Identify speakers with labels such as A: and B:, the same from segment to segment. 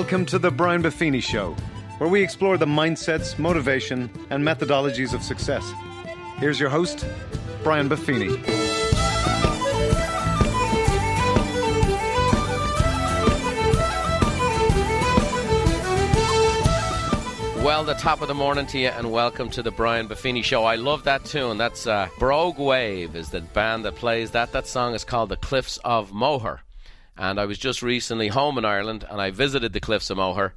A: Welcome to the Brian Buffini Show, where we explore the mindsets, motivation, and methodologies of success. Here's your host, Brian Buffini.
B: Well, the top of the morning to you, and welcome to the Brian Buffini Show. I love that tune. That's uh, Brogue Wave is the band that plays that. That song is called The Cliffs of Moher. And I was just recently home in Ireland, and I visited the Cliffs of Moher.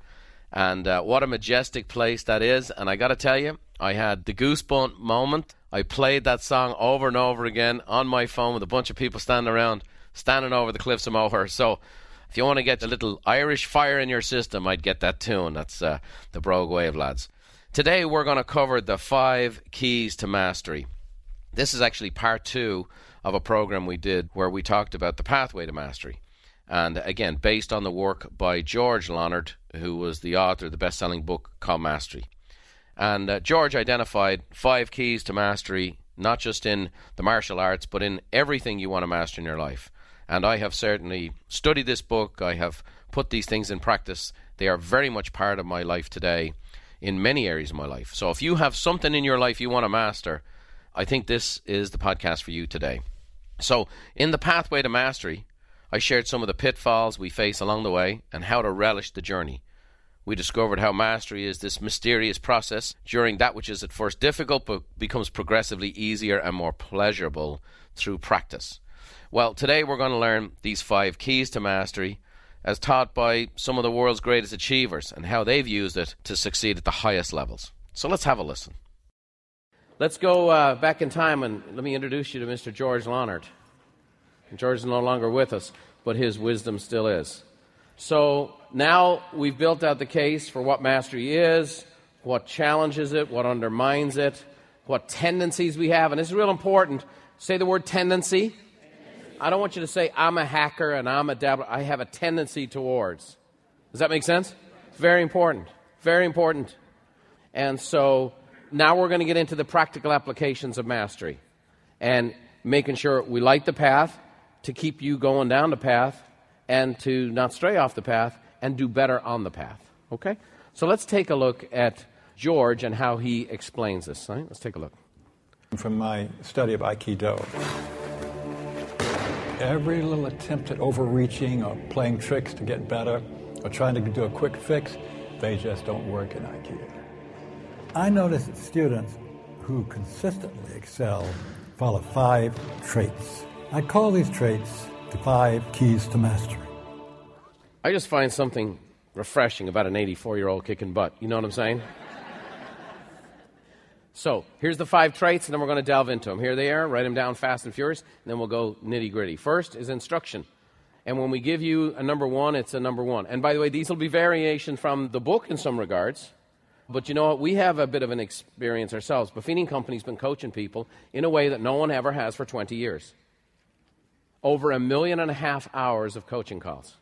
B: And uh, what a majestic place that is. And I got to tell you, I had the goosebump moment. I played that song over and over again on my phone with a bunch of people standing around, standing over the Cliffs of Moher. So if you want to get a little Irish fire in your system, I'd get that tune. That's uh, the Brogue Wave, lads. Today we're going to cover the five keys to mastery. This is actually part two of a program we did where we talked about the pathway to mastery. And again, based on the work by George Leonard, who was the author of the best selling book called Mastery. And uh, George identified five keys to mastery, not just in the martial arts, but in everything you want to master in your life. And I have certainly studied this book. I have put these things in practice. They are very much part of my life today in many areas of my life. So if you have something in your life you want to master, I think this is the podcast for you today. So, in the pathway to mastery, I shared some of the pitfalls we face along the way and how to relish the journey. We discovered how mastery is this mysterious process during that which is at first difficult but becomes progressively easier and more pleasurable through practice. Well, today we're going to learn these five keys to mastery as taught by some of the world's greatest achievers and how they've used it to succeed at the highest levels. So let's have a listen. Let's go uh, back in time and let me introduce you to Mr. George Leonard. George is no longer with us, but his wisdom still is. So now we've built out the case for what mastery is, what challenges it, what undermines it, what tendencies we have, and this is real important. Say the word tendency. I don't want you to say, I'm a hacker and I'm a dabbler. I have a tendency towards. Does that make sense? Very important. Very important. And so now we're going to get into the practical applications of mastery and making sure we light the path to keep you going down the path and to not stray off the path and do better on the path. Okay? So let's take a look at George and how he explains this. Let's take a look.
C: From my study of Aikido every little attempt at overreaching or playing tricks to get better or trying to do a quick fix, they just don't work in Aikido.
D: I notice that students who consistently excel follow five traits. I call these traits the five keys to mastery.
B: I just find something refreshing about an 84 year old kicking butt. You know what I'm saying? So here's the five traits, and then we're going to delve into them. Here they are. Write them down fast and furious, and then we'll go nitty gritty. First is instruction. And when we give you a number one, it's a number one. And by the way, these will be variations from the book in some regards. But you know what? We have a bit of an experience ourselves. Buffini Company's been coaching people in a way that no one ever has for 20 years. Over a million and a half hours of coaching calls.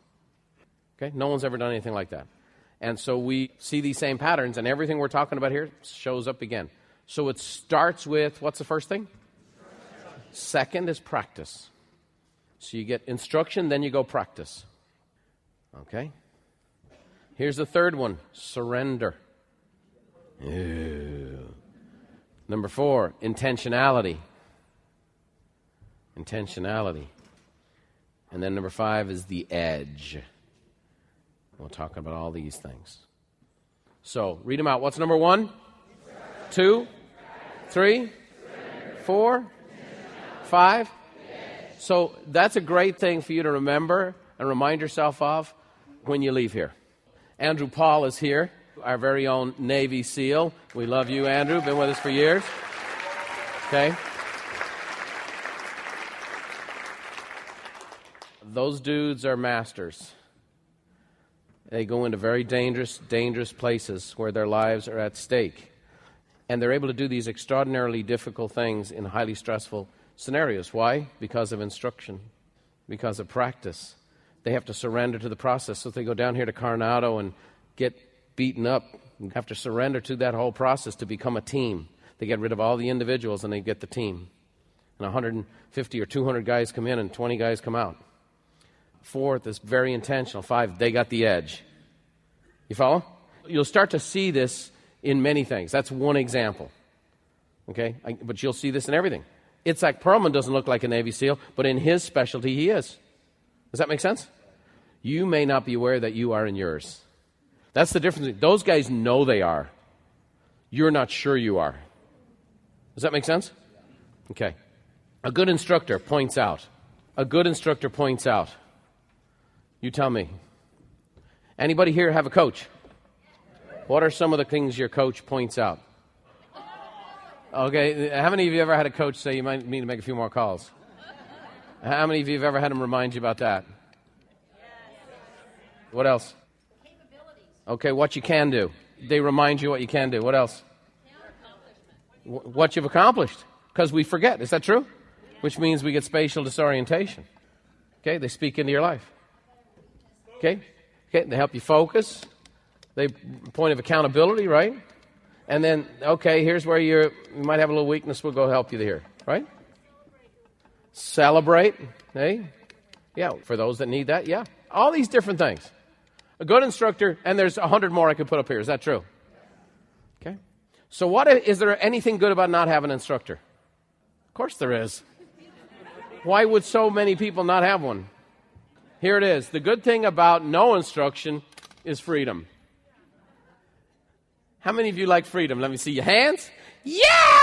B: Okay? No one's ever done anything like that. And so we see these same patterns, and everything we're talking about here shows up again. So it starts with what's the first thing? Second is practice. So you get instruction, then you go practice. Okay? Here's the third one surrender. Ew. Number four, intentionality. Intentionality. And then number five is the edge. We'll talk about all these things. So read them out. What's number one? Two? Three? Four? Five? So that's a great thing for you to remember and remind yourself of when you leave here. Andrew Paul is here, our very own Navy SEAL. We love you, Andrew. Been with us for years. Okay? Those dudes are masters. They go into very dangerous, dangerous places where their lives are at stake and they're able to do these extraordinarily difficult things in highly stressful scenarios. Why? Because of instruction, because of practice. They have to surrender to the process. So if they go down here to Coronado and get beaten up, and have to surrender to that whole process to become a team. They get rid of all the individuals and they get the team. And 150 or 200 guys come in and 20 guys come out. Fourth is very intentional. Five, they got the edge. You follow? You'll start to see this in many things. That's one example. Okay? I, but you'll see this in everything. Itzhak Perlman doesn't look like a Navy SEAL, but in his specialty, he is. Does that make sense? You may not be aware that you are in yours. That's the difference. Those guys know they are. You're not sure you are. Does that make sense? Okay. A good instructor points out. A good instructor points out. You tell me. Anybody here have a coach? What are some of the things your coach points out? Okay, how many of you ever had a coach say you might need to make a few more calls? How many of you have ever had him remind you about that? What else? Okay, what you can do. They remind you what you can do. What else? What you've accomplished. Because we forget. Is that true? Which means we get spatial disorientation. Okay, they speak into your life. Okay? Okay, they help you focus. They point of accountability, right? And then, okay, here's where you're, you might have a little weakness. We'll go help you here, right? Celebrate, hey? Yeah, for those that need that, yeah. All these different things. A good instructor, and there's a hundred more I could put up here. Is that true? Okay. So, what is there anything good about not having an instructor? Of course there is. Why would so many people not have one? Here it is. The good thing about no instruction is freedom. How many of you like freedom? Let me see your hands. Yeah!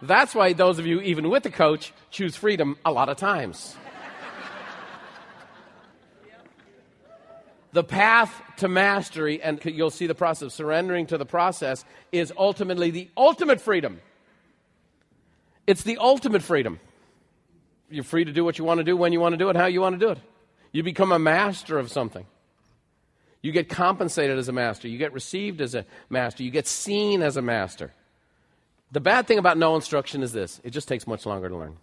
B: That's why those of you, even with the coach, choose freedom a lot of times. the path to mastery, and you'll see the process of surrendering to the process, is ultimately the ultimate freedom. It's the ultimate freedom. You're free to do what you want to do, when you want to do it, how you want to do it. You become a master of something. You get compensated as a master. You get received as a master. You get seen as a master. The bad thing about no instruction is this it just takes much longer to learn.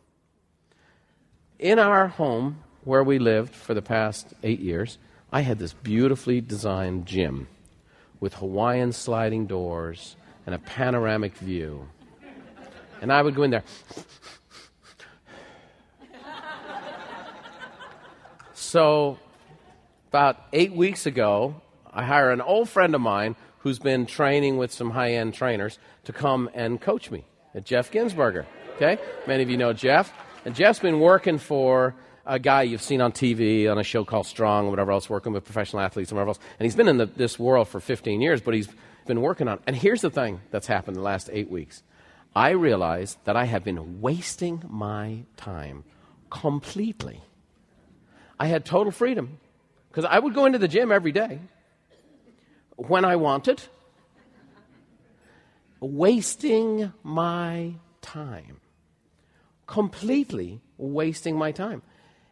B: In our home, where we lived for the past eight years, I had this beautifully designed gym with Hawaiian sliding doors and a panoramic view. And I would go in there. So about eight weeks ago, I hire an old friend of mine who's been training with some high end trainers to come and coach me, Jeff Ginsberger. Okay? Many of you know Jeff. And Jeff's been working for a guy you've seen on TV on a show called Strong, whatever else, working with professional athletes and whatever else. And he's been in the, this world for 15 years, but he's been working on. And here's the thing that's happened the last eight weeks. I realized that I have been wasting my time completely. I had total freedom. Because I would go into the gym every day when I wanted, wasting my time. Completely wasting my time.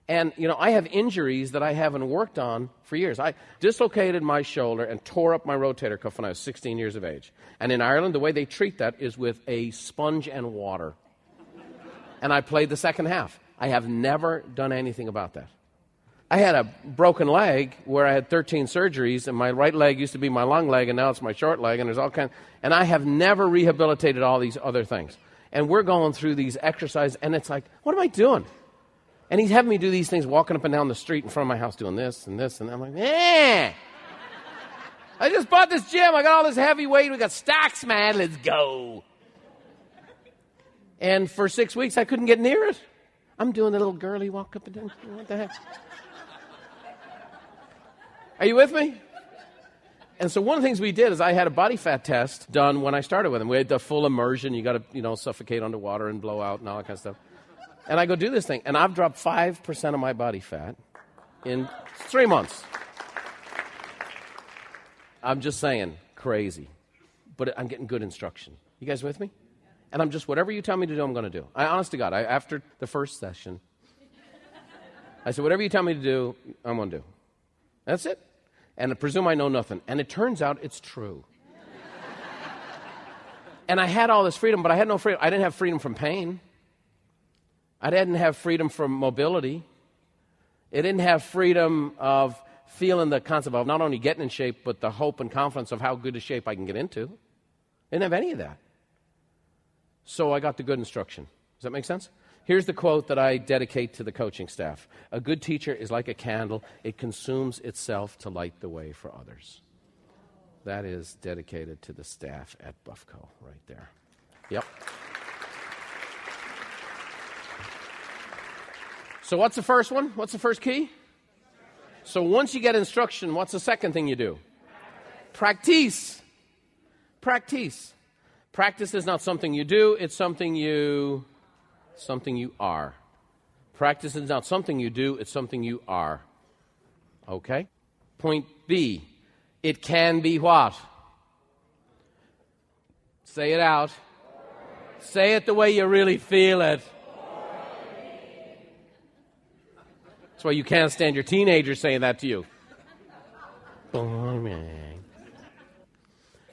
B: And, you know, I have injuries that I haven't worked on for years. I dislocated my shoulder and tore up my rotator cuff when I was 16 years of age. And in Ireland, the way they treat that is with a sponge and water. And I played the second half. I have never done anything about that. I had a broken leg where I had 13 surgeries, and my right leg used to be my long leg, and now it's my short leg, and there's all kind. And I have never rehabilitated all these other things. And we're going through these exercises, and it's like, what am I doing? And he's having me do these things, walking up and down the street in front of my house, doing this and this, and I'm like, eh. I just bought this gym. I got all this heavy weight. We got stacks, man. Let's go. And for six weeks, I couldn't get near it. I'm doing the little girly walk up and down. What the heck? Are you with me? And so one of the things we did is I had a body fat test done when I started with him. We had the full immersion. You got to, you know, suffocate underwater and blow out and all that kind of stuff. And I go do this thing, and I've dropped 5% of my body fat in three months. I'm just saying, crazy. But I'm getting good instruction. You guys with me? And I'm just, whatever you tell me to do, I'm going to do. I, honest to God, I, after the first session, I said, whatever you tell me to do, I'm going to do. That's it and I presume I know nothing. And it turns out it's true. and I had all this freedom, but I had no freedom. I didn't have freedom from pain. I didn't have freedom from mobility. It didn't have freedom of feeling the concept of not only getting in shape, but the hope and confidence of how good a shape I can get into. I didn't have any of that. So I got the good instruction. Does that make sense? Here's the quote that I dedicate to the coaching staff A good teacher is like a candle, it consumes itself to light the way for others. That is dedicated to the staff at Buffco right there. Yep. So, what's the first one? What's the first key? So, once you get instruction, what's the second thing you do? Practice. Practice. Practice is not something you do, it's something you something you are. Practice is not something you do, it's something you are. Okay? Point B. It can be what? Say it out. Say it the way you really feel it. That's why you can't stand your teenagers saying that to you. Boring.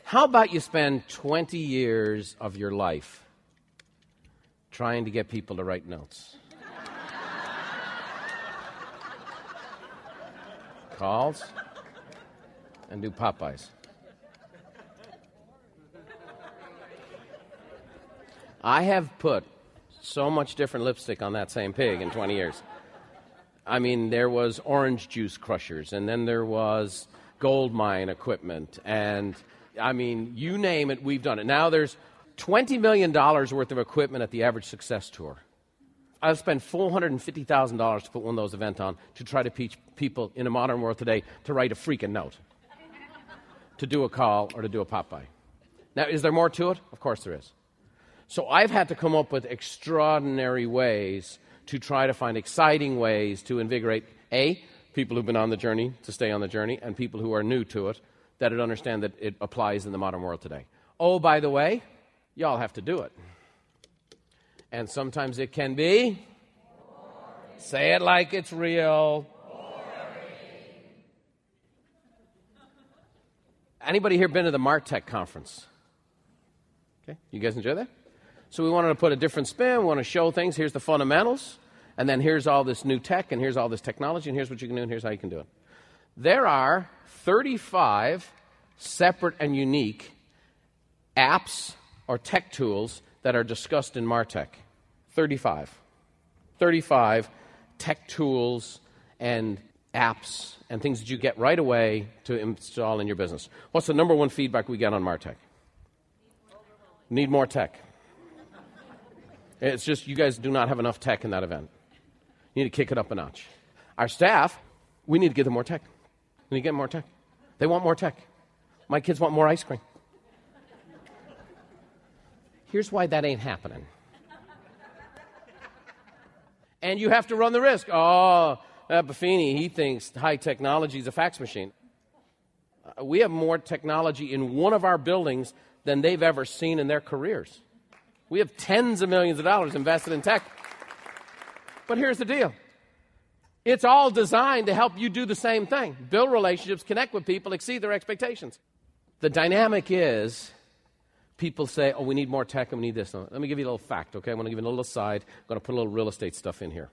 B: How about you spend 20 years of your life trying to get people to write notes? Calls and do pop-bys. I have put so much different lipstick on that same pig in 20 years. I mean, there was orange juice crushers, and then there was gold mine equipment, and I mean, you name it, we've done it. Now there's $20 million worth of equipment at the average success tour. I've spent $450,000 to put one of those events on to try to teach people in a modern world today to write a freaking note, to do a call, or to do a pop-by. Now, is there more to it? Of course there is. So I've had to come up with extraordinary ways to try to find exciting ways to invigorate A, people who've been on the journey to stay on the journey, and people who are new to it that would understand that it applies in the modern world today. Oh, by the way, y'all have to do it. And sometimes it can be. Say it like it's real. Anybody here been to the Martech conference? Okay, you guys enjoy that? So we wanted to put a different spin. We want to show things. Here's the fundamentals, and then here's all this new tech, and here's all this technology, and here's what you can do, and here's how you can do it. There are 35 separate and unique apps or tech tools that are discussed in Martech. 35. 35 tech tools and apps and things that you get right away to install in your business. What's the number one feedback we get on Martech? Need more tech. It's just you guys do not have enough tech in that event. You need to kick it up a notch. Our staff, we need to give them more tech. We need to get more tech. They want more tech. My kids want more ice cream. Here's why that ain't happening. And you have to run the risk. Oh, uh, Buffini, he thinks high technology is a fax machine. Uh, we have more technology in one of our buildings than they've ever seen in their careers. We have tens of millions of dollars invested in tech. But here's the deal it's all designed to help you do the same thing build relationships, connect with people, exceed their expectations. The dynamic is people say, oh, we need more tech and we need this. Let me give you a little fact, okay? I'm going to give you a little aside. I'm going to put a little real estate stuff in here.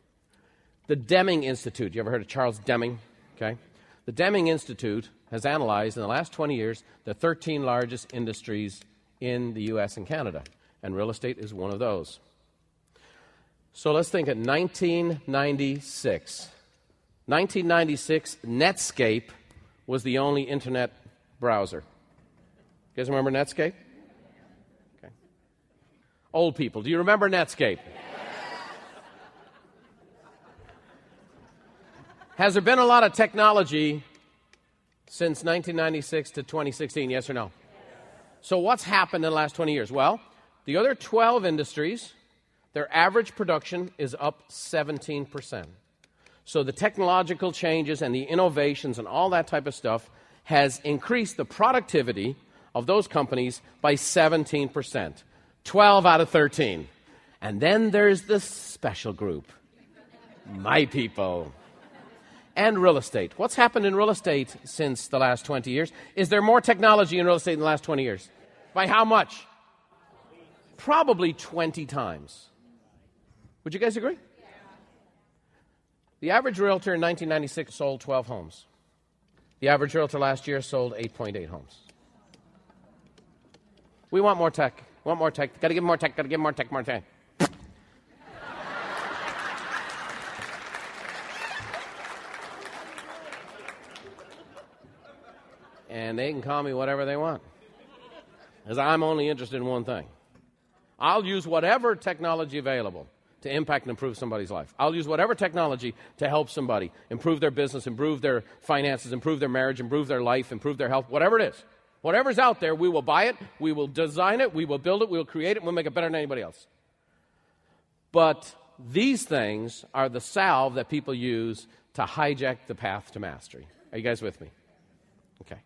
B: The Deming Institute, you ever heard of Charles Deming? Okay. The Deming Institute has analyzed in the last 20 years the 13 largest industries in the US and Canada and real estate is one of those. So let's think of 1996. 1996, Netscape was the only internet browser. You guys remember Netscape? Old people, do you remember Netscape? Has there been a lot of technology since 1996 to 2016? Yes or no? So, what's happened in the last 20 years? Well, the other 12 industries, their average production is up 17%. So the technological changes and the innovations and all that type of stuff has increased the productivity of those companies by 17%. 12 out of 13. And then there's the special group my people. And real estate. What's happened in real estate since the last 20 years? Is there more technology in real estate in the last 20 years? By how much? probably 20 times. Would you guys agree? The average realtor in 1996 sold 12 homes. The average realtor last year sold 8.8 homes. We want more tech. Want more tech. Got to give more tech. Got to give more tech. More tech. and they can call me whatever they want. Because I'm only interested in one thing. I'll use whatever technology available to impact and improve somebody's life. I'll use whatever technology to help somebody improve their business, improve their finances, improve their marriage, improve their life, improve their health, whatever it is. Whatever's out there, we will buy it, we will design it, we will build it, we will create it, we'll make it better than anybody else. But these things are the salve that people use to hijack the path to mastery. Are you guys with me? Okay.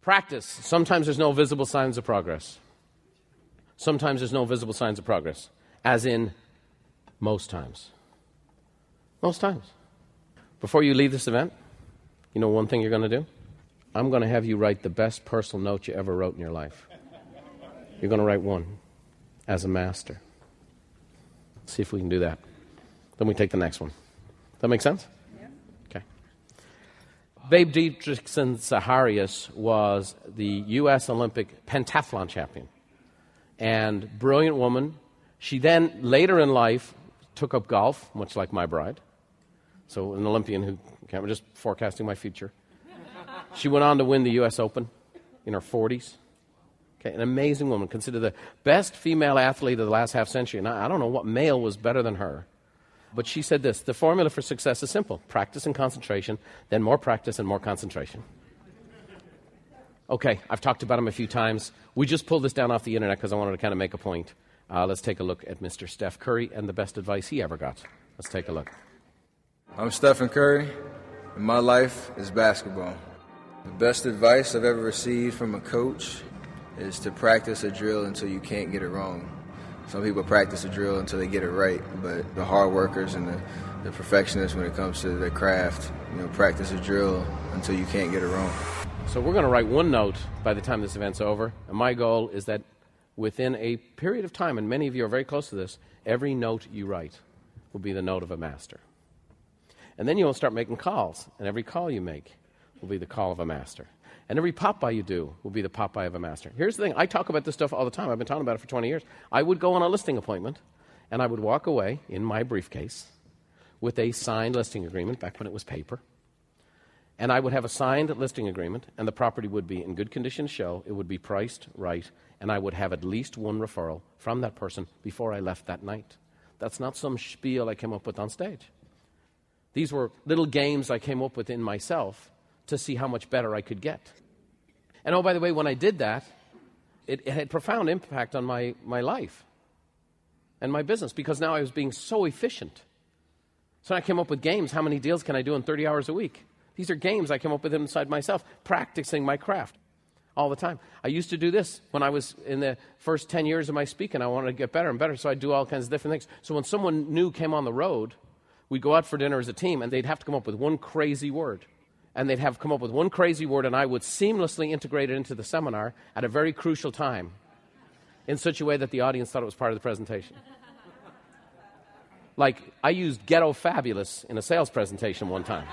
B: Practice. Sometimes there's no visible signs of progress. Sometimes there's no visible signs of progress, as in most times. Most times. Before you leave this event, you know one thing you're going to do? I'm going to have you write the best personal note you ever wrote in your life. You're going to write one as a master. See if we can do that. Then we take the next one. Does that make sense? Yeah. Okay. Babe Didrikson Zaharias was the U.S. Olympic pentathlon champion and brilliant woman. She then, later in life, took up golf, much like my bride. So, an Olympian who, I'm just forecasting my future. She went on to win the U.S. Open in her 40s. Okay, an amazing woman, considered the best female athlete of the last half century. And I, I don't know what male was better than her. But she said this the formula for success is simple practice and concentration, then more practice and more concentration. Okay, I've talked about him a few times. We just pulled this down off the internet because I wanted to kind of make a point. Uh, let's take a look at Mr. Steph Curry and the best advice he ever got. Let's take a look.
E: I'm Stephen Curry, and my life is basketball. The best advice I've ever received from a coach is to practice a drill until you can't get it wrong. Some people practice a drill until they get it right, but the hard workers and the, the perfectionists when it comes to their craft, you know, practice a drill until you can't get it wrong.
B: So we're going to write one note by the time this event's over, and my goal is that within a period of time, and many of you are very close to this, every note you write will be the note of a master. And then you'll start making calls, and every call you make will be the call of a master. And every pop-by you do will be the pop-by of a master. Here's the thing I talk about this stuff all the time. I've been talking about it for 20 years. I would go on a listing appointment, and I would walk away in my briefcase with a signed listing agreement back when it was paper. And I would have a signed listing agreement, and the property would be in good condition show. It would be priced right, and I would have at least one referral from that person before I left that night. That's not some spiel I came up with on stage. These were little games I came up with in myself to see how much better I could get. And oh, by the way, when I did that, it, it had profound impact on my, my life and my business because now I was being so efficient. So I came up with games. How many deals can I do in 30 hours a week? These are games I came up with inside myself, practicing my craft all the time. I used to do this when I was in the first 10 years of my speaking. I wanted to get better and better, so I'd do all kinds of different things. So when someone new came on the road, we'd go out for dinner as a team, and they'd have to come up with one crazy word and they'd have come up with one crazy word, and I would seamlessly integrate it into the seminar at a very crucial time in such a way that the audience thought it was part of the presentation. Like, I used ghetto fabulous in a sales presentation one time.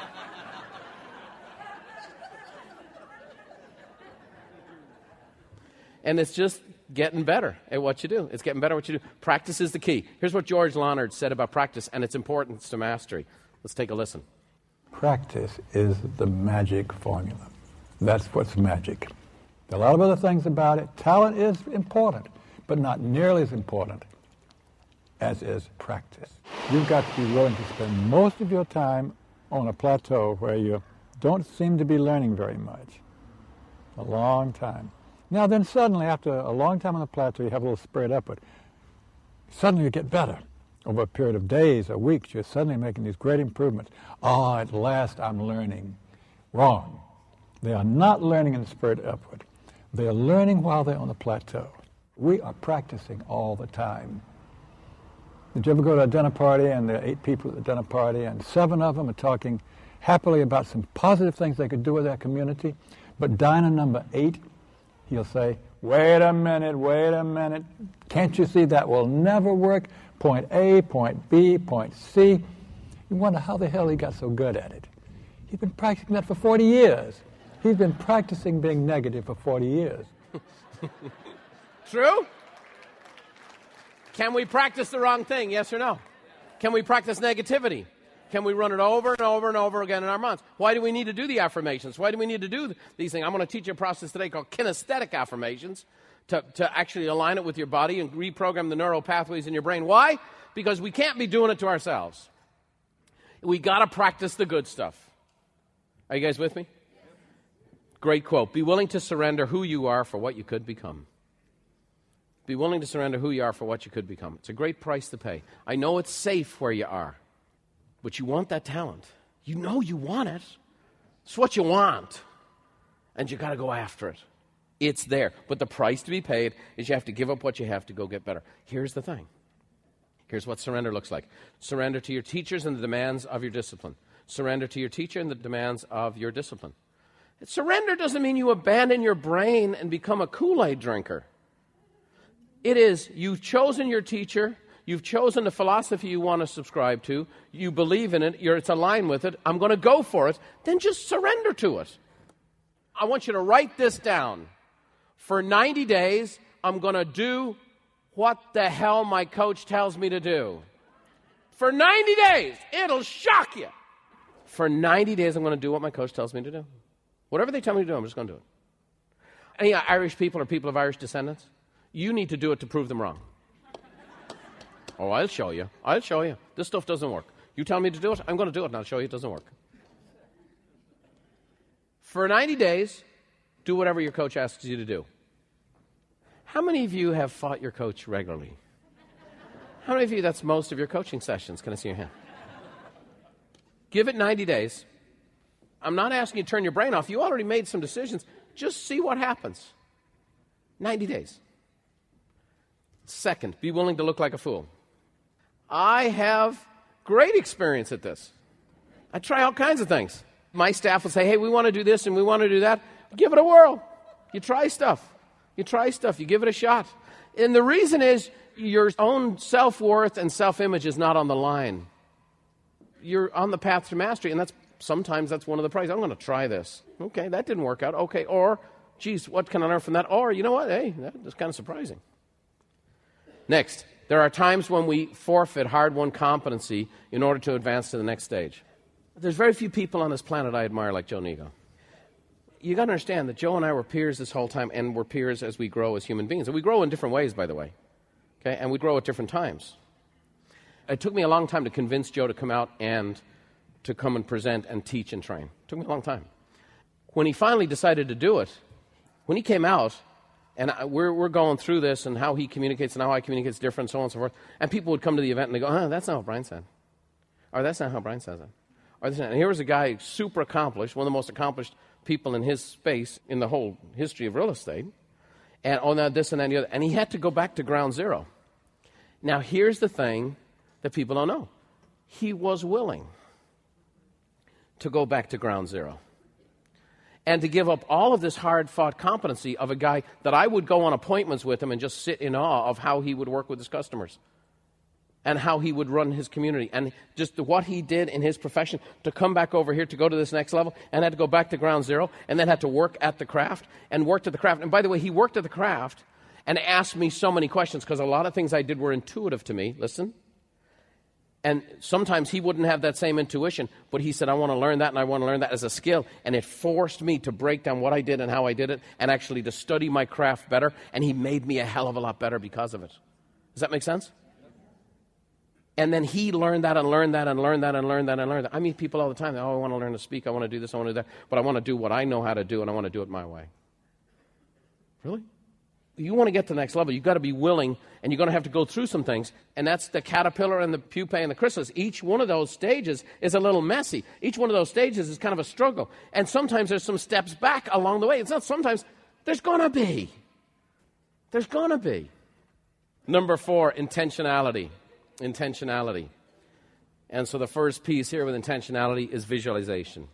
B: and it's just getting better at what you do. It's getting better at what you do. Practice is the key. Here's what George Leonard said about practice and its importance to mastery. Let's take a listen.
C: Practice is the magic formula. That's what's magic. There are a lot of other things about it. Talent is important, but not nearly as important as is practice. You've got to be willing to spend most of your time on a plateau where you don't seem to be learning very much. A long time. Now then suddenly, after a long time on the plateau, you have a little spread upward. Suddenly you get better over a period of days or weeks, you're suddenly making these great improvements. Oh, at last I'm learning. Wrong. They are not learning in the spirit upward. They are learning while they're on the plateau. We are practicing all the time. Did you ever go to a dinner party and there are eight people at the dinner party and seven of them are talking happily about some positive things they could do with their community? But diner number eight, he'll say, wait a minute, wait a minute. Can't you see that will never work? Point A, point B, point C. You wonder how the hell he got so good at it. He's been practicing that for 40 years. He's been practicing being negative for 40 years.
B: True? Can we practice the wrong thing? Yes or no? Can we practice negativity? Can we run it over and over and over again in our minds? Why do we need to do the affirmations? Why do we need to do these things? I'm going to teach you a process today called kinesthetic affirmations to, to actually align it with your body and reprogram the neural pathways in your brain. Why? Because we can't be doing it to ourselves. We got to practice the good stuff. Are you guys with me? Great quote. Be willing to surrender who you are for what you could become. Be willing to surrender who you are for what you could become. It's a great price to pay. I know it's safe where you are, but you want that talent. You know you want it. It's what you want. And you got to go after it. It's there. But the price to be paid is you have to give up what you have to go get better. Here's the thing here's what surrender looks like surrender to your teachers and the demands of your discipline. Surrender to your teacher and the demands of your discipline. Surrender doesn't mean you abandon your brain and become a Kool Aid drinker. It is you've chosen your teacher, you've chosen the philosophy you want to subscribe to, you believe in it, you're, it's aligned with it, I'm going to go for it, then just surrender to it. I want you to write this down. For 90 days, I'm going to do what the hell my coach tells me to do. For 90 days, it'll shock you. For 90 days, I'm going to do what my coach tells me to do. Whatever they tell me to do, I'm just going to do it. Any Irish people or people of Irish descendants? You need to do it to prove them wrong. Oh, I'll show you. I'll show you. This stuff doesn't work. You tell me to do it, I'm going to do it, and I'll show you it doesn't work. For 90 days, do whatever your coach asks you to do. How many of you have fought your coach regularly? How many of you, that's most of your coaching sessions? Can I see your hand? Give it 90 days. I'm not asking you to turn your brain off. You already made some decisions. Just see what happens. 90 days. Second, be willing to look like a fool. I have great experience at this. I try all kinds of things. My staff will say, hey, we want to do this and we want to do that. Give it a whirl. You try stuff. You try stuff. You give it a shot. And the reason is your own self worth and self image is not on the line. You're on the path to mastery, and that's sometimes that's one of the prices. I'm going to try this. Okay, that didn't work out. Okay, or, geez, what can I learn from that? Or, you know what? Hey, that's kind of surprising. Next, there are times when we forfeit hard won competency in order to advance to the next stage. There's very few people on this planet I admire like Joe Niego. You got to understand that Joe and I were peers this whole time, and we're peers as we grow as human beings. And we grow in different ways, by the way. Okay? And we grow at different times. It took me a long time to convince Joe to come out and to come and present and teach and train. It took me a long time. When he finally decided to do it, when he came out, and I, we're, we're going through this and how he communicates and how I communicate is different, so on and so forth, and people would come to the event and they go, oh, that's not what Brian said. Or that's not how Brian says it. Or and here was a guy super accomplished, one of the most accomplished people in his space in the whole history of real estate, and oh, now this and that and the other. And he had to go back to ground zero. Now, here's the thing that people don't know he was willing to go back to ground zero. And to give up all of this hard fought competency of a guy that I would go on appointments with him and just sit in awe of how he would work with his customers and how he would run his community and just what he did in his profession to come back over here to go to this next level and had to go back to ground zero and then had to work at the craft and worked at the craft. And by the way, he worked at the craft and asked me so many questions because a lot of things I did were intuitive to me. Listen. And sometimes he wouldn't have that same intuition, but he said, I want to learn that and I want to learn that as a skill. And it forced me to break down what I did and how I did it and actually to study my craft better. And he made me a hell of a lot better because of it. Does that make sense? And then he learned that and learned that and learned that and learned that and learned that. I meet people all the time. Oh, I want to learn to speak. I want to do this. I want to do that. But I want to do what I know how to do and I want to do it my way. Really? you want to get to the next level, you've got to be willing, and you're going to have to go through some things. And that's the caterpillar and the pupae and the chrysalis. Each one of those stages is a little messy. Each one of those stages is kind of a struggle. And sometimes there's some steps back along the way. It's not sometimes, there's going to be. There's going to be. Number four, intentionality. Intentionality. And so the first piece here with intentionality is visualization.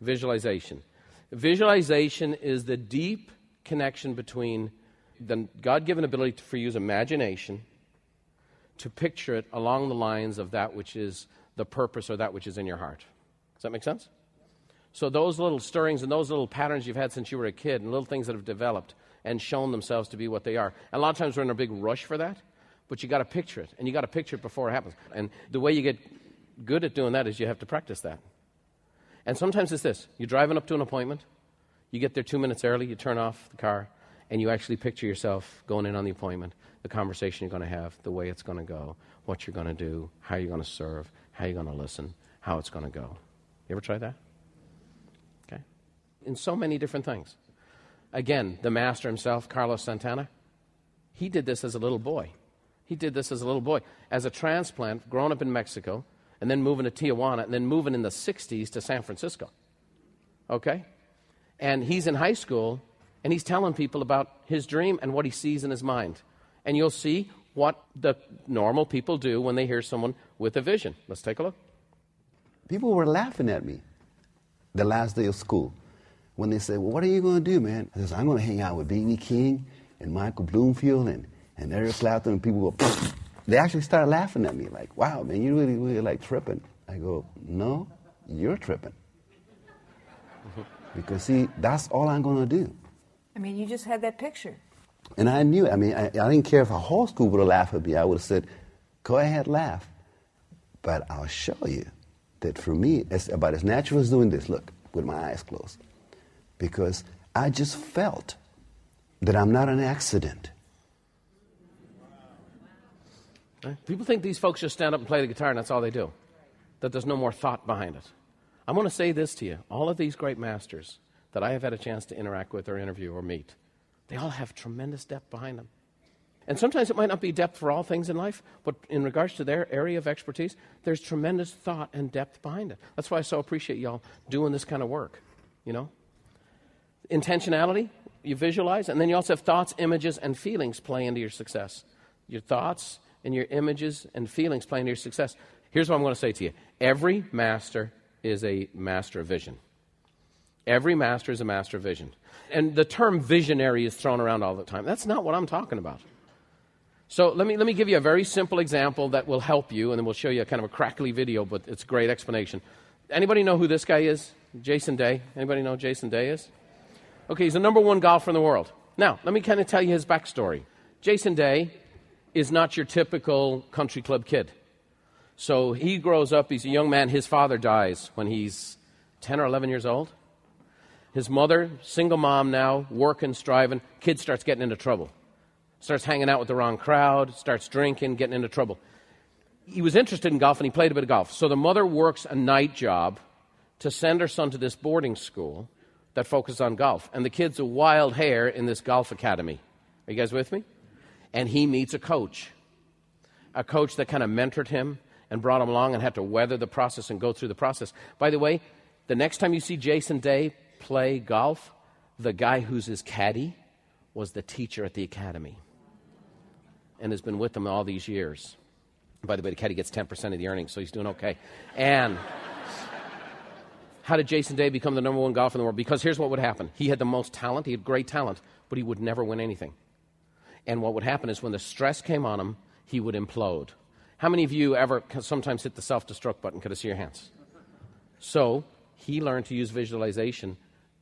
B: Visualization. Visualization is the deep connection between the God given ability for you imagination to picture it along the lines of that which is the purpose or that which is in your heart. Does that make sense? So, those little stirrings and those little patterns you've had since you were a kid and little things that have developed and shown themselves to be what they are. And a lot of times we're in a big rush for that, but you got to picture it, and you got to picture it before it happens. And the way you get good at doing that is you have to practice that. And sometimes it's this you're driving up to an appointment, you get there two minutes early, you turn off the car, and you actually picture yourself going in on the appointment, the conversation you're going to have, the way it's going to go, what you're going to do, how you're going to serve, how you're going to listen, how it's going to go. You ever try that? Okay. In so many different things. Again, the master himself, Carlos Santana, he did this as a little boy. He did this as a little boy. As a transplant, growing up in Mexico, and then moving to Tijuana, and then moving in the 60s to San Francisco. Okay? And he's in high school, and he's telling people about his dream and what he sees in his mind. And you'll see what the normal people do when they hear someone with a vision. Let's take a look.
F: People were laughing at me the last day of school when they said, Well, what are you going to do, man? I said, I'm going to hang out with B.B. King and Michael Bloomfield and, and Eric Clapton. And people go, they actually started laughing at me, like, wow, man, you really, really like tripping. I go, no, you're tripping. because, see, that's all I'm going to do.
G: I mean, you just had that picture.
F: And I knew, I mean, I, I didn't care if a whole school would have laughed at me. I would have said, go ahead, laugh. But I'll show you that for me, it's about as natural as doing this, look, with my eyes closed. Because I just felt that I'm not an accident.
B: People think these folks just stand up and play the guitar and that's all they do, that there's no more thought behind it. I'm going to say this to you all of these great masters that I have had a chance to interact with or interview or meet, they all have tremendous depth behind them. And sometimes it might not be depth for all things in life, but in regards to their area of expertise, there's tremendous thought and depth behind it. That's why I so appreciate y'all doing this kind of work, you know? Intentionality, you visualize, and then you also have thoughts, images, and feelings play into your success. Your thoughts and your images and feelings play into your success. Here's what I'm going to say to you every master is a master of vision. Every master is a master of vision. And the term visionary is thrown around all the time. That's not what I'm talking about. So let me, let me give you a very simple example that will help you, and then we'll show you a kind of a crackly video, but it's a great explanation. Anybody know who this guy is? Jason Day. Anybody know Jason Day is? Okay, he's the number one golfer in the world. Now, let me kind of tell you his backstory. Jason Day is not your typical country club kid. So he grows up, he's a young man. His father dies when he's 10 or 11 years old. His mother, single mom now, working, striving, kid starts getting into trouble. Starts hanging out with the wrong crowd, starts drinking, getting into trouble. He was interested in golf and he played a bit of golf. So the mother works a night job to send her son to this boarding school that focuses on golf. And the kid's a wild hare in this golf academy. Are you guys with me? And he meets a coach, a coach that kind of mentored him and brought him along and had to weather the process and go through the process. By the way, the next time you see Jason Day play golf, the guy who's his caddy was the teacher at the academy and has been with him all these years. By the way, the caddy gets 10% of the earnings, so he's doing okay. And how did Jason Day become the number one golfer in the world? Because here's what would happen he had the most talent, he had great talent, but he would never win anything. And what would happen is when the stress came on him, he would implode. How many of you ever sometimes hit the self destruct button? Could I see your hands? So he learned to use visualization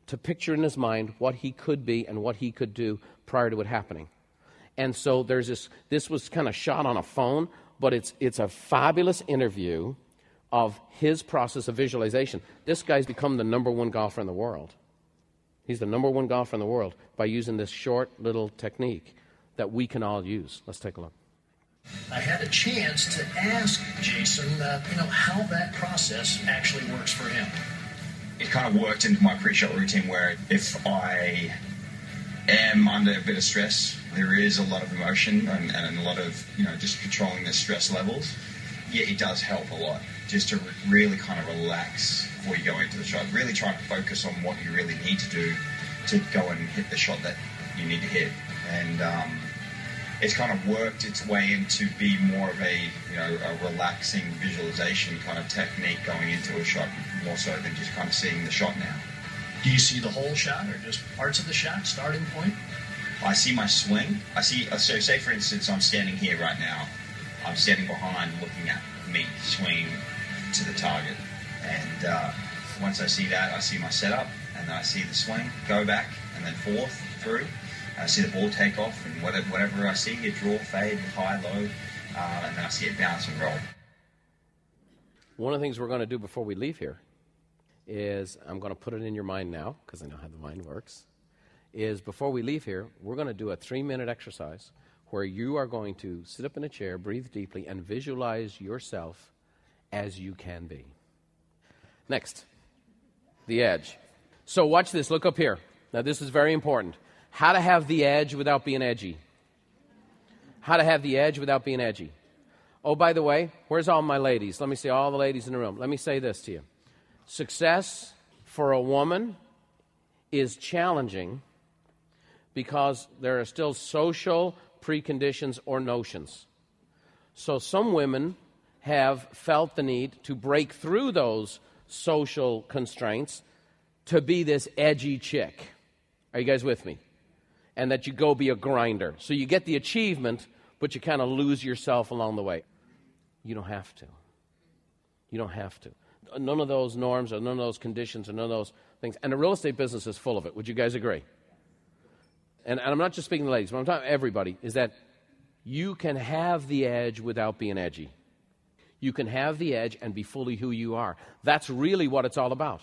B: to picture in his mind what he could be and what he could do prior to it happening. And so there's this, this was kind of shot on a phone, but it's, it's a fabulous interview of his process of visualization. This guy's become the number one golfer in the world. He's the number one golfer in the world by using this short little technique that we can all use. Let's take a look.
H: I had a chance to ask Jason, uh, you know, how that process actually works for him
I: it kind of worked into my pre-shot routine where if I am under a bit of stress, there is a lot of emotion and, and a lot of you know just controlling the stress levels. Yeah, it does help a lot just to really kind of relax before you go into the shot. Really try to focus on what you really need to do to go and hit the shot that you need to hit. And um, it's kind of worked its way into be more of a you know a relaxing visualization kind of technique going into a shot more so than just kind of seeing the shot now.
H: Do you see the whole shot or just parts of the shot, starting point?
I: I see my swing. I see. Uh, so, say for instance, I'm standing here right now. I'm standing behind, looking at me swing to the target, and uh, once I see that, I see my setup, and then I see the swing, go back, and then forth through. I see the ball take off, and whatever, whatever I see, it draw, fade, high, low, uh, and I see it bounce and roll.
B: one of the things we're going to do before we leave here is I'm going to put it in your mind now because I know how the mind works. Is before we leave here, we're going to do a three minute exercise where you are going to sit up in a chair, breathe deeply, and visualize yourself as you can be. Next, the edge. So, watch this. Look up here. Now, this is very important. How to have the edge without being edgy. How to have the edge without being edgy. Oh, by the way, where's all my ladies? Let me see all the ladies in the room. Let me say this to you Success for a woman is challenging because there are still social preconditions or notions. So some women have felt the need to break through those social constraints to be this edgy chick. Are you guys with me? And that you go be a grinder. So you get the achievement, but you kind of lose yourself along the way. You don't have to. You don't have to. None of those norms or none of those conditions or none of those things. And the real estate business is full of it. Would you guys agree? And, and I'm not just speaking to ladies, but I'm talking to everybody, is that you can have the edge without being edgy. You can have the edge and be fully who you are. That's really what it's all about.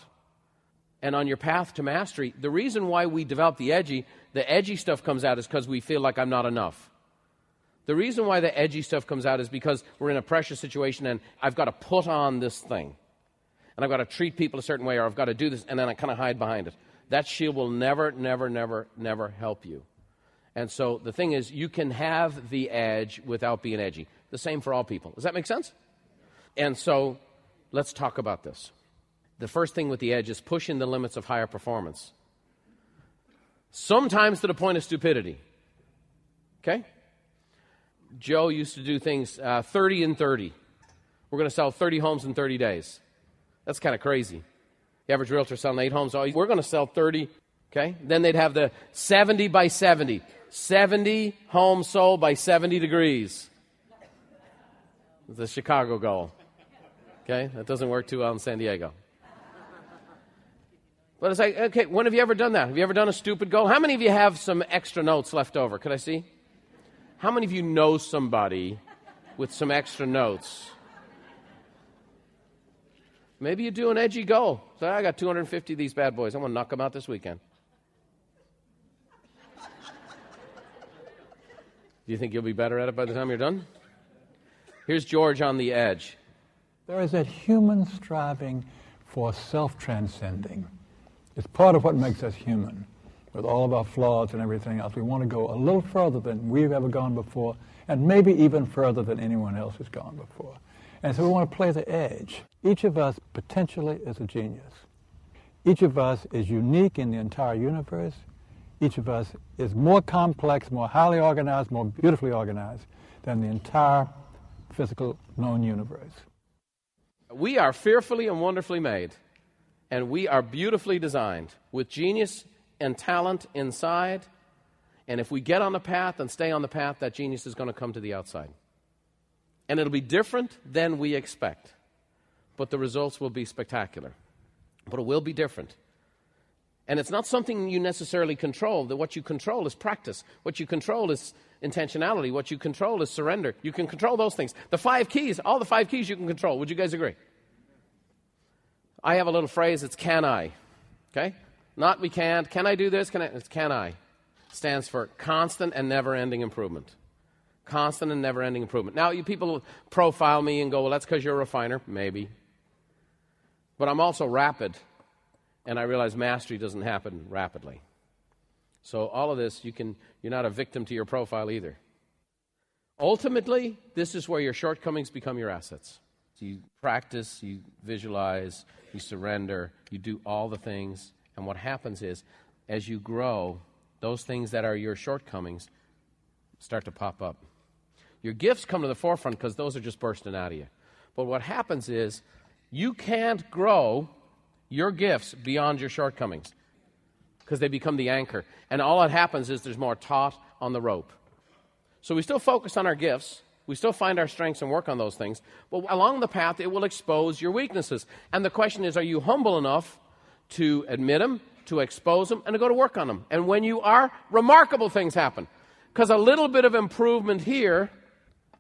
B: And on your path to mastery, the reason why we develop the edgy, the edgy stuff comes out is because we feel like I'm not enough. The reason why the edgy stuff comes out is because we're in a pressure situation and I've got to put on this thing. And I've got to treat people a certain way or I've got to do this and then I kind of hide behind it. That shield will never, never, never, never help you. And so the thing is, you can have the edge without being edgy. The same for all people. Does that make sense? And so let's talk about this. The first thing with the edge is pushing the limits of higher performance. Sometimes to the point of stupidity. Okay? Joe used to do things uh, 30 and 30. We're going to sell 30 homes in 30 days. That's kind of crazy. The average realtor selling eight homes. Oh, we're going to sell 30. Okay? Then they'd have the 70 by 70. 70 homes sold by 70 degrees. The Chicago goal. Okay? That doesn't work too well in San Diego. But it's like, okay, when have you ever done that? Have you ever done a stupid goal? How many of you have some extra notes left over? Could I see? How many of you know somebody with some extra notes? Maybe you do an edgy goal. So I got 250 of these bad boys. I'm going to knock them out this weekend. Do you think you'll be better at it by the time you're done? Here's George on the edge.
C: There is a human striving for self transcending. It's part of what makes us human. With all of our flaws and everything else, we want to go a little further than we've ever gone before, and maybe even further than anyone else has gone before. And so we want to play the edge. Each of us potentially is a genius. Each of us is unique in the entire universe. Each of us is more complex, more highly organized, more beautifully organized than the entire physical known universe.
B: We are fearfully and wonderfully made, and we are beautifully designed with genius and talent inside. And if we get on the path and stay on the path, that genius is going to come to the outside. And it'll be different than we expect, but the results will be spectacular. But it will be different. And it's not something you necessarily control. That what you control is practice. What you control is intentionality. What you control is surrender. You can control those things. The five keys, all the five keys you can control. Would you guys agree? I have a little phrase, it's can I. Okay? Not we can't. Can I do this? Can I? It's can I. Stands for constant and never ending improvement. Constant and never ending improvement. Now, you people profile me and go, well, that's because you're a refiner. Maybe. But I'm also rapid, and I realize mastery doesn't happen rapidly. So, all of this, you can, you're not a victim to your profile either. Ultimately, this is where your shortcomings become your assets. You practice, you visualize, you surrender, you do all the things. And what happens is, as you grow, those things that are your shortcomings start to pop up. Your gifts come to the forefront because those are just bursting out of you. But what happens is you can't grow your gifts beyond your shortcomings because they become the anchor. And all that happens is there's more taut on the rope. So we still focus on our gifts. We still find our strengths and work on those things. But along the path, it will expose your weaknesses. And the question is are you humble enough to admit them, to expose them, and to go to work on them? And when you are, remarkable things happen. Because a little bit of improvement here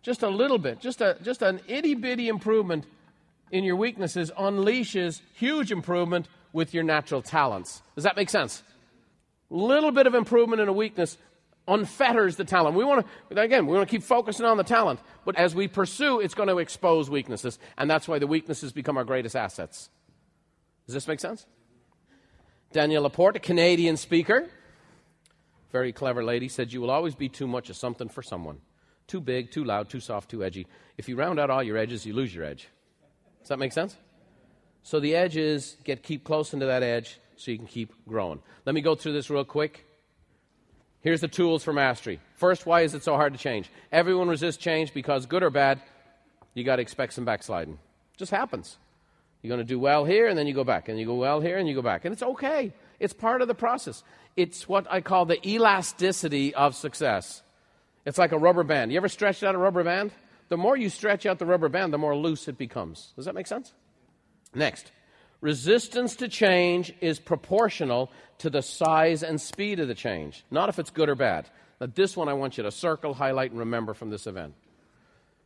B: just a little bit, just, a, just an itty bitty improvement in your weaknesses unleashes huge improvement with your natural talents. Does that make sense? Little bit of improvement in a weakness unfetters the talent. We want to, again, we want to keep focusing on the talent, but as we pursue, it's going to expose weaknesses, and that's why the weaknesses become our greatest assets. Does this make sense? Danielle LaPorte, a Canadian speaker, very clever lady, said, You will always be too much of something for someone. Too big, too loud, too soft, too edgy. If you round out all your edges, you lose your edge. Does that make sense? So the edges get keep close into that edge so you can keep growing. Let me go through this real quick. Here's the tools for mastery. First, why is it so hard to change? Everyone resists change because, good or bad, you got to expect some backsliding. It just happens. You're going to do well here, and then you go back, and you go well here, and you go back. And it's okay. It's part of the process. It's what I call the elasticity of success. It's like a rubber band. You ever stretched out a rubber band? The more you stretch out the rubber band, the more loose it becomes. Does that make sense? Next, resistance to change is proportional to the size and speed of the change, not if it's good or bad. Now, this one I want you to circle, highlight, and remember from this event.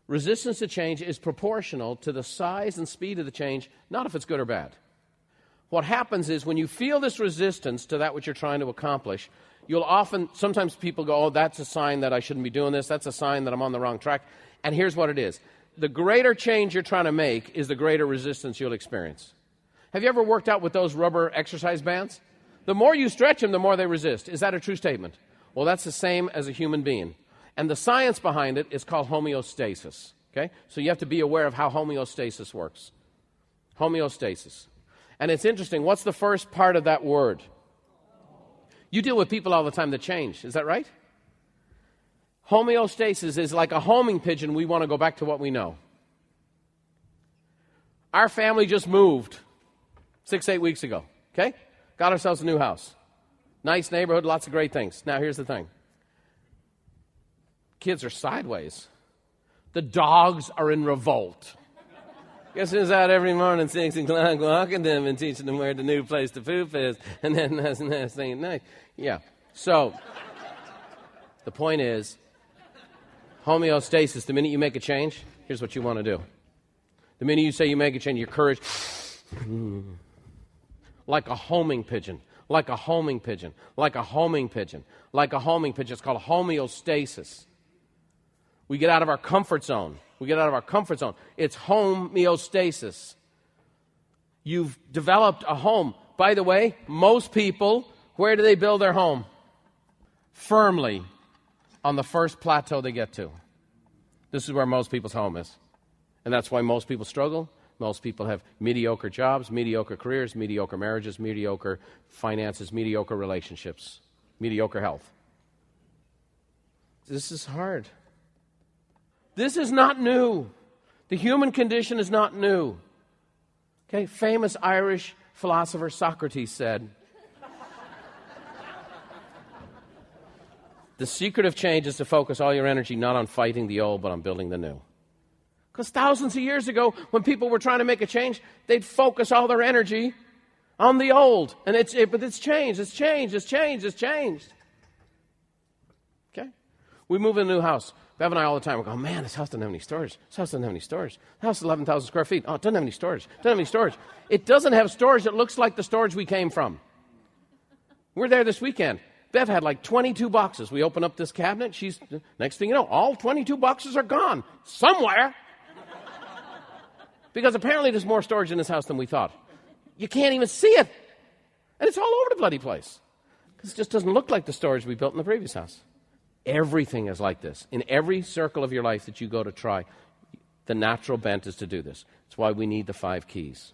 B: Resistance to change is proportional to the size and speed of the change, not if it's good or bad. What happens is when you feel this resistance to that which you're trying to accomplish, you'll often, sometimes people go, Oh, that's a sign that I shouldn't be doing this. That's a sign that I'm on the wrong track. And here's what it is the greater change you're trying to make is the greater resistance you'll experience. Have you ever worked out with those rubber exercise bands? The more you stretch them, the more they resist. Is that a true statement? Well, that's the same as a human being. And the science behind it is called homeostasis. Okay? So you have to be aware of how homeostasis works. Homeostasis. And it's interesting. What's the first part of that word? You deal with people all the time that change. Is that right? Homeostasis is like a homing pigeon. We want to go back to what we know. Our family just moved six, eight weeks ago. Okay? Got ourselves a new house. Nice neighborhood, lots of great things. Now, here's the thing kids are sideways, the dogs are in revolt. Guess who's out every morning six o'clock walking them and teaching them where the new place to poop is, and then that's the next thing at night. Yeah. So, the point is, homeostasis. The minute you make a change, here's what you want to do. The minute you say you make a change, your courage like a homing pigeon, like a homing pigeon, like a homing pigeon, like a homing pigeon. It's called homeostasis. We get out of our comfort zone. We get out of our comfort zone. It's homeostasis. You've developed a home. By the way, most people, where do they build their home? Firmly on the first plateau they get to. This is where most people's home is. And that's why most people struggle most people have mediocre jobs, mediocre careers, mediocre marriages, mediocre finances, mediocre relationships, mediocre health. This is hard. This is not new. The human condition is not new. Okay, famous Irish philosopher Socrates said, The secret of change is to focus all your energy not on fighting the old, but on building the new. Because thousands of years ago, when people were trying to make a change, they'd focus all their energy on the old. And it's, it, but it's changed, it's changed, it's changed, it's changed. Okay? We move in a new house. Bev and I all the time, we go, man, this house doesn't have any storage. This house doesn't have any storage. The house is 11,000 square feet. Oh, it doesn't have any storage. It doesn't have any storage. It doesn't have storage that looks like the storage we came from. We're there this weekend. Bev had like 22 boxes. We open up this cabinet. She's, next thing you know, all 22 boxes are gone somewhere. Because apparently there's more storage in this house than we thought. You can't even see it. And it's all over the bloody place. Because it just doesn't look like the storage we built in the previous house. Everything is like this. In every circle of your life that you go to try, the natural bent is to do this. It's why we need the five keys.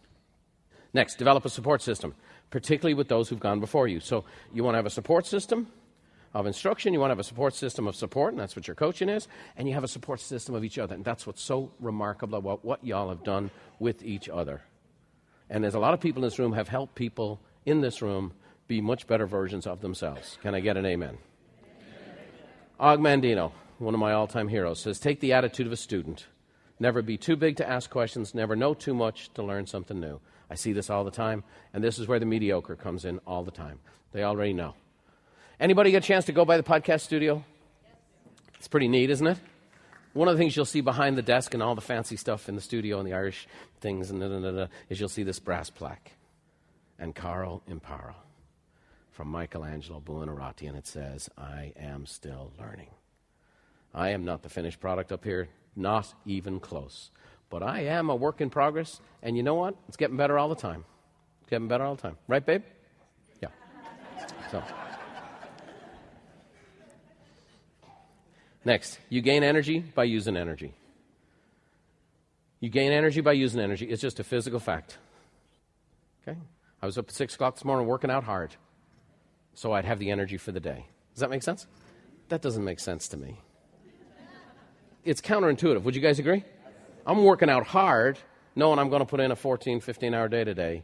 B: Next, develop a support system, particularly with those who've gone before you. So you want to have a support system of instruction. You want to have a support system of support, and that's what your coaching is. And you have a support system of each other. And that's what's so remarkable about what y'all have done with each other. And there's a lot of people in this room have helped people in this room be much better versions of themselves. Can I get an amen? Og Mandino, one of my all time heroes, says Take the attitude of a student. Never be too big to ask questions, never know too much to learn something new. I see this all the time, and this is where the mediocre comes in all the time. They already know. Anybody get a chance to go by the podcast studio? It's pretty neat, isn't it? One of the things you'll see behind the desk and all the fancy stuff in the studio and the Irish things and da, da, da, is you'll see this brass plaque and Ancora imparo from Michelangelo Buonarroti, and it says, I am still learning. I am not the finished product up here, not even close. But I am a work in progress, and you know what? It's getting better all the time. It's getting better all the time. Right, babe? Yeah. So. Next, you gain energy by using energy. You gain energy by using energy. It's just a physical fact. Okay? I was up at 6 o'clock this morning working out hard so I'd have the energy for the day. Does that make sense? That doesn't make sense to me. It's counterintuitive. Would you guys agree? I'm working out hard knowing I'm going to put in a 14, 15 hour day today,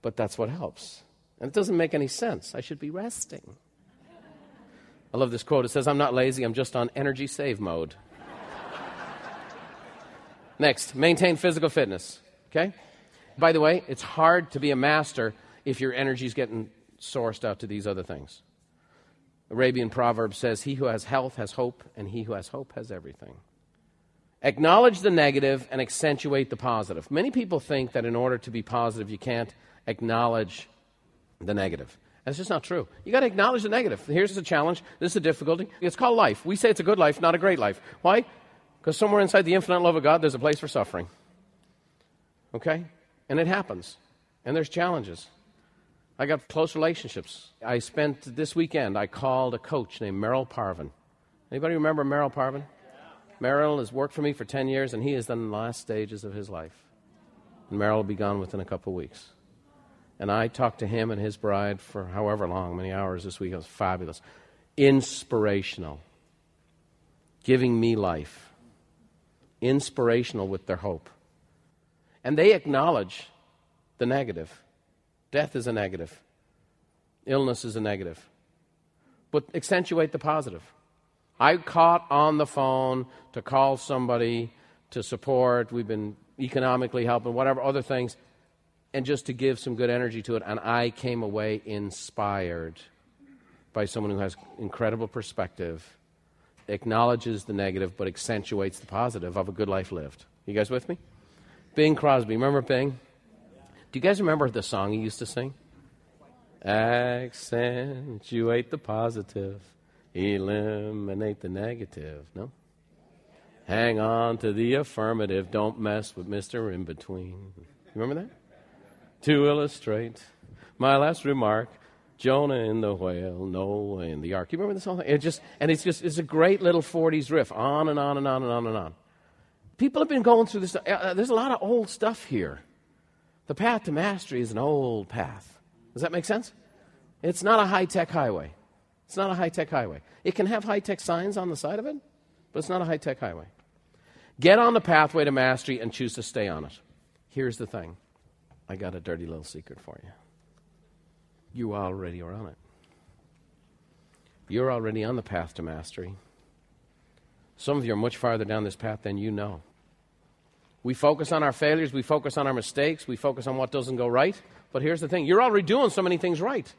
B: but that's what helps. And it doesn't make any sense. I should be resting. I love this quote. It says, I'm not lazy, I'm just on energy save mode. Next, maintain physical fitness. Okay? By the way, it's hard to be a master if your energy is getting sourced out to these other things. Arabian proverb says, He who has health has hope, and he who has hope has everything. Acknowledge the negative and accentuate the positive. Many people think that in order to be positive, you can't acknowledge the negative. That's just not true. You got to acknowledge the negative. Here's the challenge. This is a difficulty. It's called life. We say it's a good life, not a great life. Why? Because somewhere inside the infinite love of God, there's a place for suffering. Okay? And it happens. And there's challenges. I got close relationships. I spent this weekend, I called a coach named Merrill Parvin. Anybody remember Merrill Parvin? Merrill has worked for me for 10 years, and he is in the last stages of his life. And Merrill will be gone within a couple of weeks. And I talked to him and his bride for however long, many hours this week. It was fabulous. Inspirational. Giving me life. Inspirational with their hope. And they acknowledge the negative. Death is a negative, illness is a negative. But accentuate the positive. I caught on the phone to call somebody to support. We've been economically helping, whatever, other things, and just to give some good energy to it. And I came away inspired by someone who has incredible perspective, acknowledges the negative, but accentuates the positive of a good life lived. You guys with me? Bing Crosby. Remember Bing? Do you guys remember the song he used to sing? Accentuate the positive, eliminate the negative. No? Hang on to the affirmative, don't mess with Mr. In Between. You remember that? To illustrate my last remark, Jonah in the whale, Noah in the ark. You remember this whole thing? It just and it's just it's a great little 40s riff, on and on and on and on and on. People have been going through this. Uh, there's a lot of old stuff here. The path to mastery is an old path. Does that make sense? It's not a high tech highway. It's not a high tech highway. It can have high tech signs on the side of it, but it's not a high tech highway. Get on the pathway to mastery and choose to stay on it. Here's the thing I got a dirty little secret for you. You already are on it. You're already on the path to mastery. Some of you are much farther down this path than you know. We focus on our failures, we focus on our mistakes, we focus on what doesn't go right. But here's the thing you're already doing so many things right.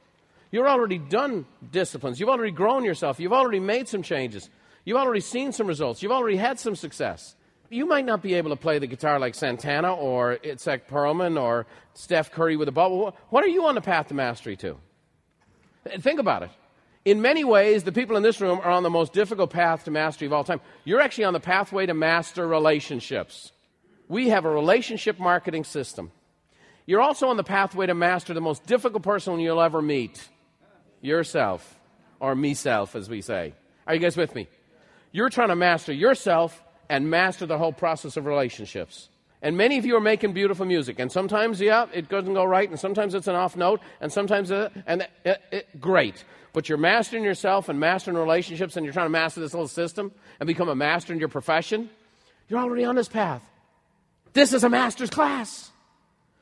B: You're already done disciplines. You've already grown yourself. You've already made some changes. You've already seen some results. You've already had some success. You might not be able to play the guitar like Santana or Itzhak Perlman or Steph Curry with a ball. What are you on the path to mastery to? Think about it. In many ways, the people in this room are on the most difficult path to mastery of all time. You're actually on the pathway to master relationships. We have a relationship marketing system. You're also on the pathway to master the most difficult person you'll ever meet yourself, or me self, as we say. Are you guys with me? You're trying to master yourself and master the whole process of relationships. And many of you are making beautiful music, and sometimes, yeah, it doesn't go right, and sometimes it's an off note, and sometimes, uh, and it, uh, uh, great. But you're mastering yourself and mastering relationships, and you're trying to master this little system and become a master in your profession. You're already on this path. This is a master's class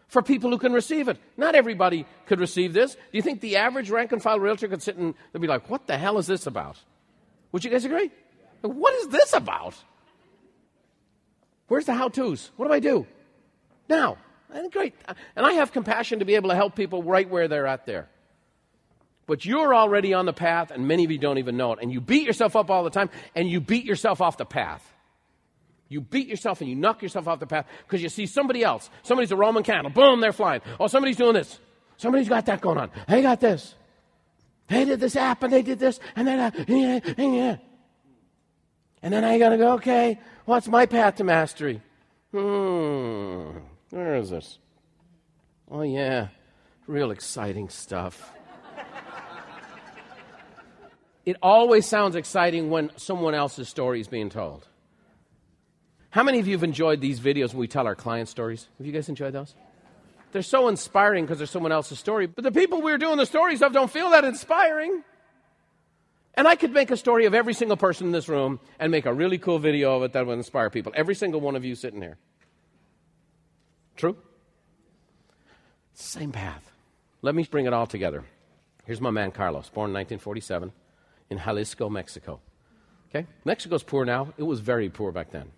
B: for people who can receive it. Not everybody could receive this. Do you think the average rank and file realtor could sit and they'd be like, what the hell is this about? Would you guys agree? What is this about? Where's the how to's? What do I do? Now. And great. And I have compassion to be able to help people right where they're at there. But you're already on the path, and many of you don't even know it. And you beat yourself up all the time, and you beat yourself off the path. You beat yourself and you knock yourself off the path because you see somebody else. Somebody's a Roman candle. Boom, they're flying. Oh, somebody's doing this. Somebody's got that going on. They got this. They did this app and they did this and then, uh, yeah, yeah. And then I gotta go, okay, what's my path to mastery? Hmm, where is this? Oh, yeah, real exciting stuff. it always sounds exciting when someone else's story is being told. How many of you have enjoyed these videos when we tell our client stories? Have you guys enjoyed those? They're so inspiring because they're someone else's story. But the people we're doing the stories of don't feel that inspiring. And I could make a story of every single person in this room and make a really cool video of it that would inspire people. Every single one of you sitting here. True? Same path. Let me bring it all together. Here's my man Carlos, born in 1947 in Jalisco, Mexico. Okay? Mexico's poor now. It was very poor back then.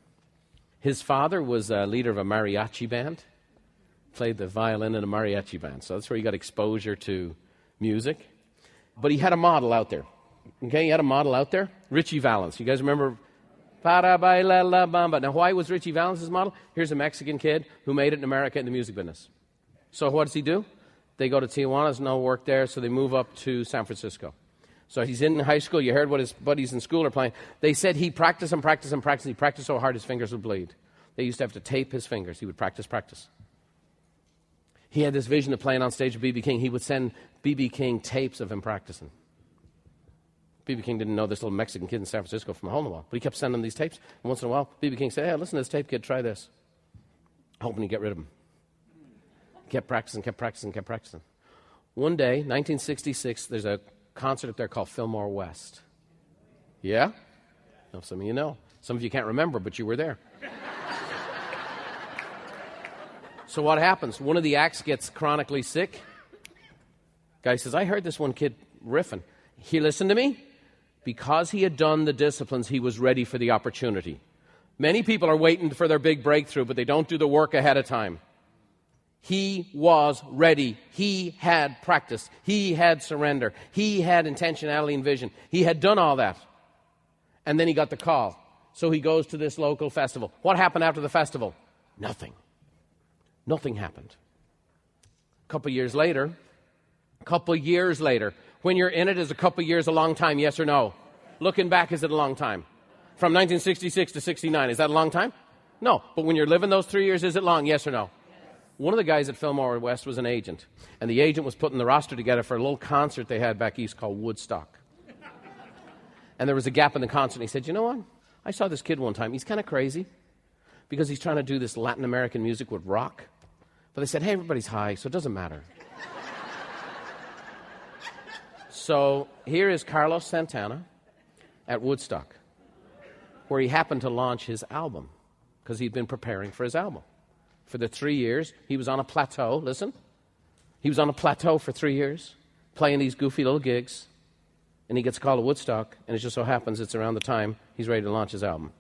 B: His father was a leader of a mariachi band, played the violin in a mariachi band. So that's where he got exposure to music. But he had a model out there. Okay, he had a model out there, Ritchie Valens. You guys remember? Para baila la bamba. Now, why was Ritchie Valens' model? Here's a Mexican kid who made it in America in the music business. So what does he do? They go to Tijuana, there's no work there, so they move up to San Francisco. So he's in high school. You heard what his buddies in school are playing. They said he practiced and practiced and practiced. He practiced so hard his fingers would bleed. They used to have to tape his fingers. He would practice, practice. He had this vision of playing on stage with B.B. King. He would send B.B. King tapes of him practicing. B.B. King didn't know this little Mexican kid in San Francisco from a hole in the wall, but he kept sending these tapes. And once in a while, B.B. King said, Hey, listen to this tape, kid, try this. Hoping he'd get rid of him. Kept practicing, kept practicing, kept practicing. One day, 1966, there's a concert up there called Fillmore West. Yeah? Now, some of you know. Some of you can't remember, but you were there. so what happens? One of the acts gets chronically sick. Guy says, I heard this one kid riffing. He listened to me. Because he had done the disciplines, he was ready for the opportunity. Many people are waiting for their big breakthrough, but they don't do the work ahead of time. He was ready. He had practice. He had surrender. He had intentionality and vision. He had done all that. And then he got the call. So he goes to this local festival. What happened after the festival? Nothing. Nothing happened. A couple years later, a couple years later, when you're in it, is a couple years a long time, yes or no? Looking back, is it a long time? From 1966 to 69, is that a long time? No. But when you're living those three years, is it long, yes or no? One of the guys at Fillmore West was an agent, and the agent was putting the roster together for a little concert they had back east called Woodstock. And there was a gap in the concert, and he said, You know what? I saw this kid one time. He's kind of crazy because he's trying to do this Latin American music with rock. But they said, Hey, everybody's high, so it doesn't matter. So here is Carlos Santana at Woodstock, where he happened to launch his album because he'd been preparing for his album. For the three years, he was on a plateau. Listen, he was on a plateau for three years, playing these goofy little gigs, and he gets called to Woodstock, and it just so happens it's around the time he's ready to launch his album.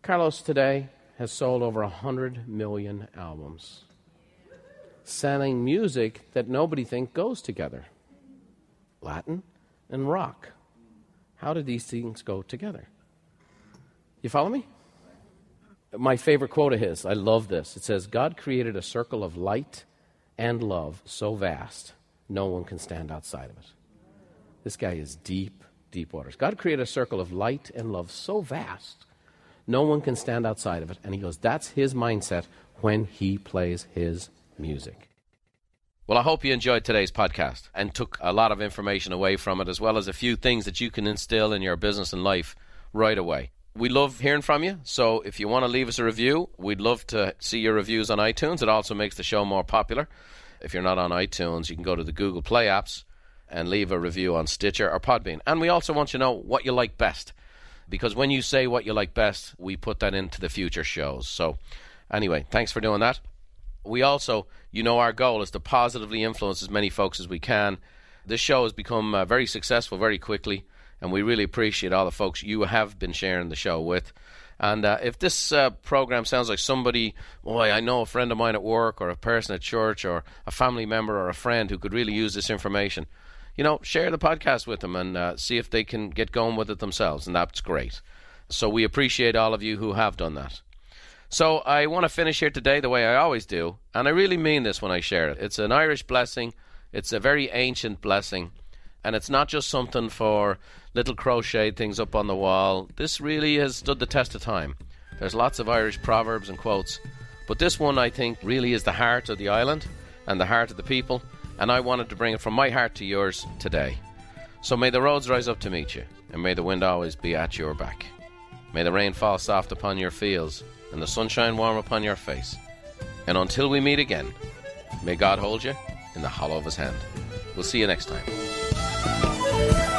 B: Carlos today has sold over 100 million albums, selling music that nobody thinks goes together. Latin and rock. How do these things go together? You follow me? My favorite quote of his, I love this. It says, God created a circle of light and love so vast, no one can stand outside of it. This guy is deep, deep waters. God created a circle of light and love so vast, no one can stand outside of it. And he goes, that's his mindset when he plays his music.
J: Well, I hope you enjoyed today's podcast and took a lot of information away from it, as well as a few things that you can instill in your business and life right away. We love hearing from you, so if you want to leave us a review, we'd love to see your reviews on iTunes. It also makes the show more popular. If you're not on iTunes, you can go to the Google Play apps and leave a review on Stitcher or Podbean. And we also want you to know what you like best, because when you say what you like best, we put that into the future shows. So, anyway, thanks for doing that we also, you know, our goal is to positively influence as many folks as we can. This show has become uh, very successful very quickly, and we really appreciate all the folks you have been sharing the show with. And uh, if this uh, program sounds like somebody, boy, I know a friend of mine at work, or a person at church, or a family member, or a friend who could really use this information, you know, share the podcast with them and uh, see if they can get going with it themselves, and that's great.
B: So we appreciate all of you who have done that. So I want to finish here today the way I always do, and I really mean this when I share it. It's an Irish blessing, it's a very ancient blessing, and it's not just something for little crocheted things up on the wall. This really has stood the test of time. There's lots of Irish proverbs and quotes, but this one I think really is the heart of the island and the heart of the people, and I wanted to bring it from my heart to yours today. So may the roads rise up to meet you, and may the wind always be at your back. May the rain fall soft upon your fields, and the sunshine warm upon your face. And until we meet again, may God hold you in the hollow of his hand. We'll see you next time.